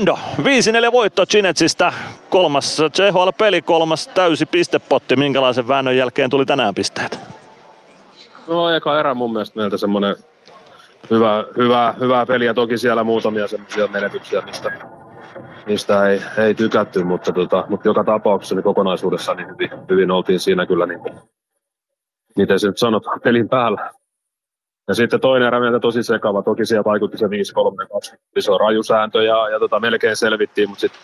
Pendo, 5-4 voitto Chinetsistä. Kolmas CHL-peli, kolmas täysi pistepotti. Minkälaisen väännön jälkeen tuli tänään pisteet? No eka erä mun mielestä meiltä semmonen hyvä, hyvä, hyvä peli ja toki siellä muutamia semmoisia menetyksiä, mistä, mistä ei, ei tykätty, mutta, tota, mutta joka tapauksessa niin kokonaisuudessaan niin hyvin, hyvin oltiin siinä kyllä niin kuin, miten se nyt sanot, pelin päällä. Ja sitten toinen erä meiltä tosi sekava, toki siellä vaikutti se 5-3-2, iso rajusääntö ja, ja tota, melkein selvittiin, mutta sitten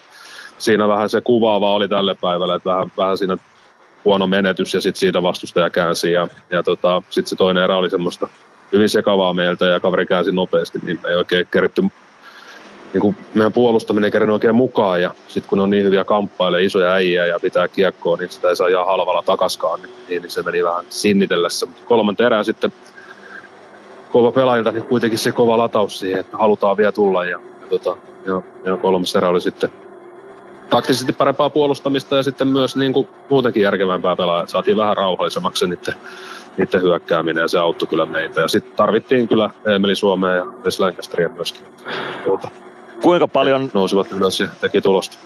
siinä vähän se kuvaava oli tälle päivälle, että vähän, vähän siinä huono menetys ja sitten siitä vastustaja käänsi ja, ja tota, sitten se toinen erä oli semmoista hyvin sekavaa meiltä ja kaveri käänsi nopeasti, niin me ei oikein keritty niin kuin meidän puolustaminen ei oikein mukaan ja sitten kun on niin hyviä kamppaileja, isoja äijä ja pitää kiekkoa, niin sitä ei saa ihan halvalla takaskaan, niin, niin se meni vähän sinnitellessä. Mutta kolmanta erää sitten kova pelaajilta, niin kuitenkin se kova lataus siihen, että halutaan vielä tulla ja, ja, tota, ja, ja kolmas erä oli sitten taktisesti parempaa puolustamista ja sitten myös niin kuin muutenkin järkevämpää pelaa. Saatiin vähän rauhallisemmaksi niiden, niiden hyökkääminen ja se auttoi kyllä meitä. Ja sitten tarvittiin kyllä Emeli Suomea ja Wes Lancasteria myöskin. Tuota, Kuinka paljon... Nousivat ylös ja teki tulosta.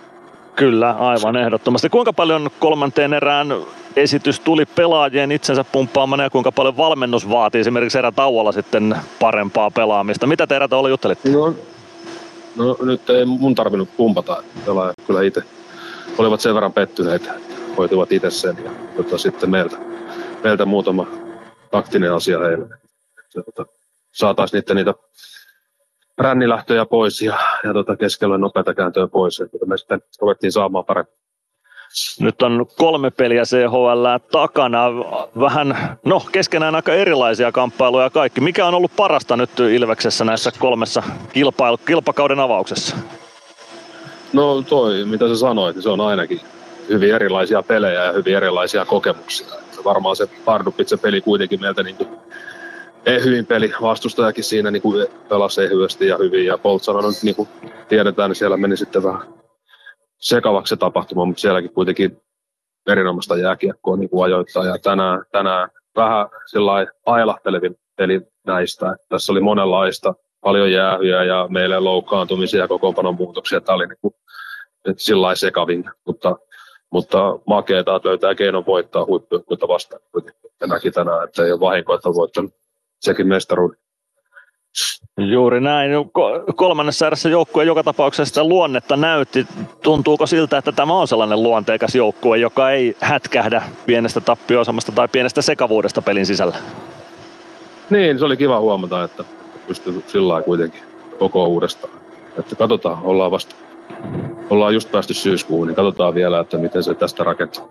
Kyllä, aivan ehdottomasti. Kuinka paljon kolmanteen erään esitys tuli pelaajien itsensä pumppaamana ja kuinka paljon valmennus vaatii esimerkiksi erätauolla sitten parempaa pelaamista? Mitä te erätä oli juttelitte? No, no nyt ei mun tarvinnut pumpata. Pelaajat kyllä itse olivat sen verran pettyneitä, hoitivat itse sen ja tota, sitten meiltä, meiltä muutama taktinen asia heille. Tota, saataisiin niitä, niitä rännilähtöjä pois ja, ja tota, keskellä nopeita kääntöjä pois. Että me sitten ruvettiin saamaan paremmin. Nyt on kolme peliä CHL takana. Vähän, no keskenään aika erilaisia kamppailuja kaikki. Mikä on ollut parasta nyt Ilveksessä näissä kolmessa kilpailu, kilpakauden avauksessa? No toi, mitä sä sanoit, niin se on ainakin hyvin erilaisia pelejä ja hyvin erilaisia kokemuksia. Varmaan se Pardupitse peli kuitenkin meiltä niin kuin hyvin peli. Vastustajakin siinä niin kuin pelasi ehyesti ja hyvin. Ja Poltsana nyt niin kuin tiedetään, niin siellä meni sitten vähän sekavaksi se tapahtuma, mutta sielläkin kuitenkin erinomaista jääkiekkoa niin kuin ajoittaa. Ja tänään, tänään vähän sillä ailahtelevin peli näistä. Tässä oli monenlaista, paljon jäähyjä ja meille loukkaantumisia ja kokoonpanon muutoksia. Tämä oli niin kuin, sillä sekavin, mutta, mutta makeeta, että löytää keinon voittaa huippujoukkuita vastaan. Ja näki tänään, että ei ole vahinko, että on voittanut sekin mestaruuden. Juuri näin. Kolmannessa erässä joukkue joka tapauksessa sitä luonnetta näytti. Tuntuuko siltä, että tämä on sellainen luonteikas joukkue, joka ei hätkähdä pienestä tappiosamasta tai pienestä sekavuudesta pelin sisällä? Niin, se oli kiva huomata, että pystyy sillä kuitenkin koko uudestaan. Että katsotaan, ollaan vasta ollaan just päästy syyskuuhun, niin katsotaan vielä, että miten se tästä rakentaa.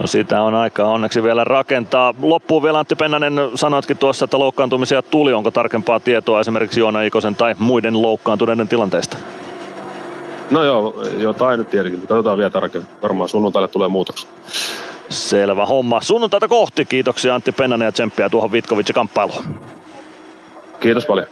No sitä on aikaa onneksi vielä rakentaa. Loppuun vielä Antti Pennanen, sanoitkin tuossa, että loukkaantumisia tuli. Onko tarkempaa tietoa esimerkiksi Joona Ikosen tai muiden loukkaantuneiden tilanteista? No joo, jotain nyt tietenkin, katsotaan vielä tarkemmin. Varmaan sunnuntaille tulee muutoksia. Selvä homma. Sunnuntaita kohti. Kiitoksia Antti Pennanen ja tsemppiä tuohon Vitkovic kamppailuun. Kiitos paljon.